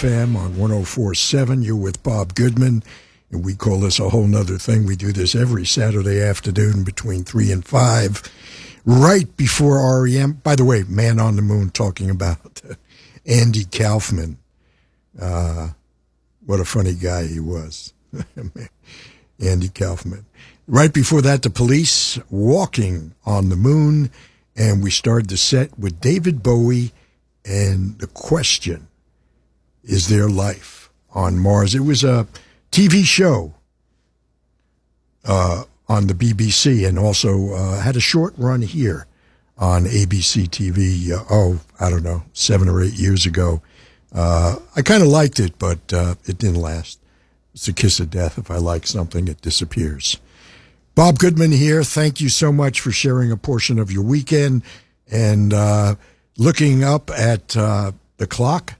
FM on 1047. You're with Bob Goodman. And we call this a whole nother thing. We do this every Saturday afternoon between 3 and 5, right before REM. By the way, Man on the Moon talking about [LAUGHS] Andy Kaufman. Uh, what a funny guy he was. [LAUGHS] Andy Kaufman. Right before that, the police walking on the moon. And we started the set with David Bowie and the question is There Life on Mars? It was a TV show uh, on the BBC and also uh, had a short run here on ABC TV, uh, oh, I don't know, seven or eight years ago. Uh, I kind of liked it, but uh, it didn't last. It's a kiss of death. If I like something, it disappears. Bob Goodman here. Thank you so much for sharing a portion of your weekend and uh, looking up at the clock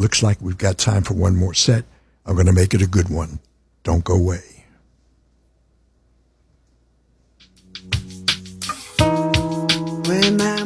Looks like we've got time for one more set. I'm going to make it a good one. Don't go away. when I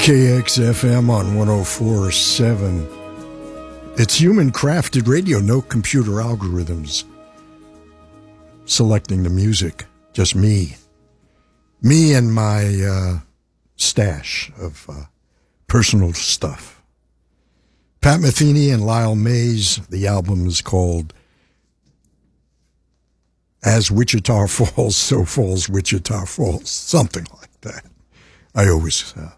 KXFM on 1047. It's human crafted radio, no computer algorithms selecting the music. Just me. Me and my uh, stash of uh, personal stuff. Pat Metheny and Lyle Mays. The album is called As Wichita [LAUGHS] Falls, So Falls Wichita Falls. Something like that. I always, uh,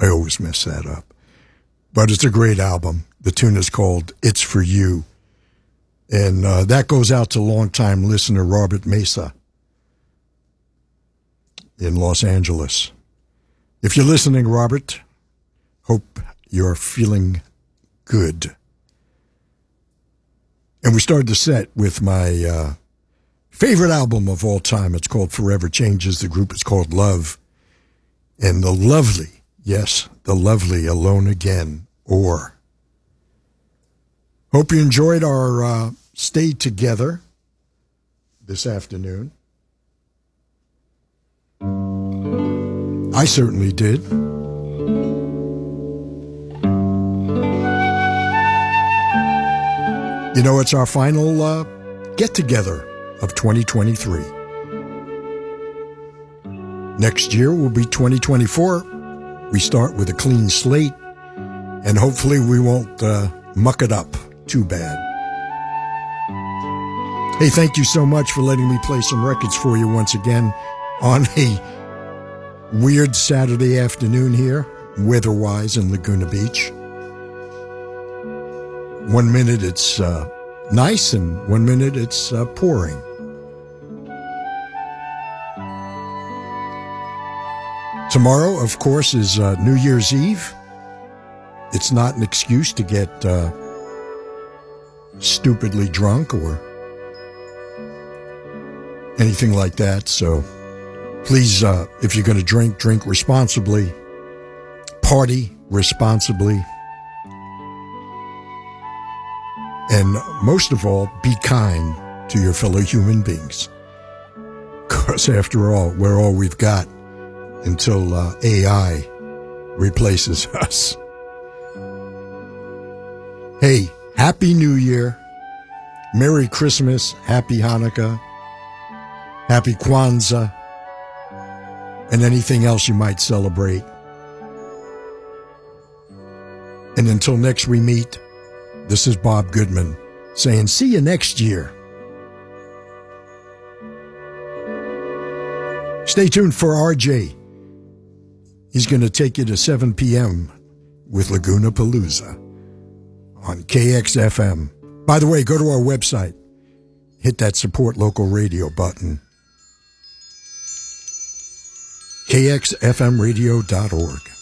I always mess that up. But it's a great album. The tune is called It's For You. And uh, that goes out to longtime listener Robert Mesa in Los Angeles. If you're listening, Robert, hope you're feeling good. And we started the set with my uh, favorite album of all time. It's called Forever Changes. The group is called Love. And the lovely, yes, the lovely Alone Again, or. Hope you enjoyed our uh, stay together this afternoon. I certainly did. You know, it's our final uh, get together of 2023. Next year will be 2024. We start with a clean slate, and hopefully, we won't uh, muck it up too bad. Hey, thank you so much for letting me play some records for you once again on a weird Saturday afternoon here, weather wise in Laguna Beach. One minute it's uh, nice, and one minute it's uh, pouring. Tomorrow, of course, is uh, New Year's Eve. It's not an excuse to get uh, stupidly drunk or anything like that. So please, uh, if you're going to drink, drink responsibly, party responsibly, and most of all, be kind to your fellow human beings. Because after all, we're all we've got until uh, AI replaces [LAUGHS] us. Hey, Happy New Year. Merry Christmas. Happy Hanukkah. Happy Kwanzaa. And anything else you might celebrate. And until next we meet, this is Bob Goodman saying, see you next year. Stay tuned for RJ. He's going to take you to 7 p.m. with Laguna Palooza on KXFM. By the way, go to our website, hit that support local radio button. KXFMradio.org.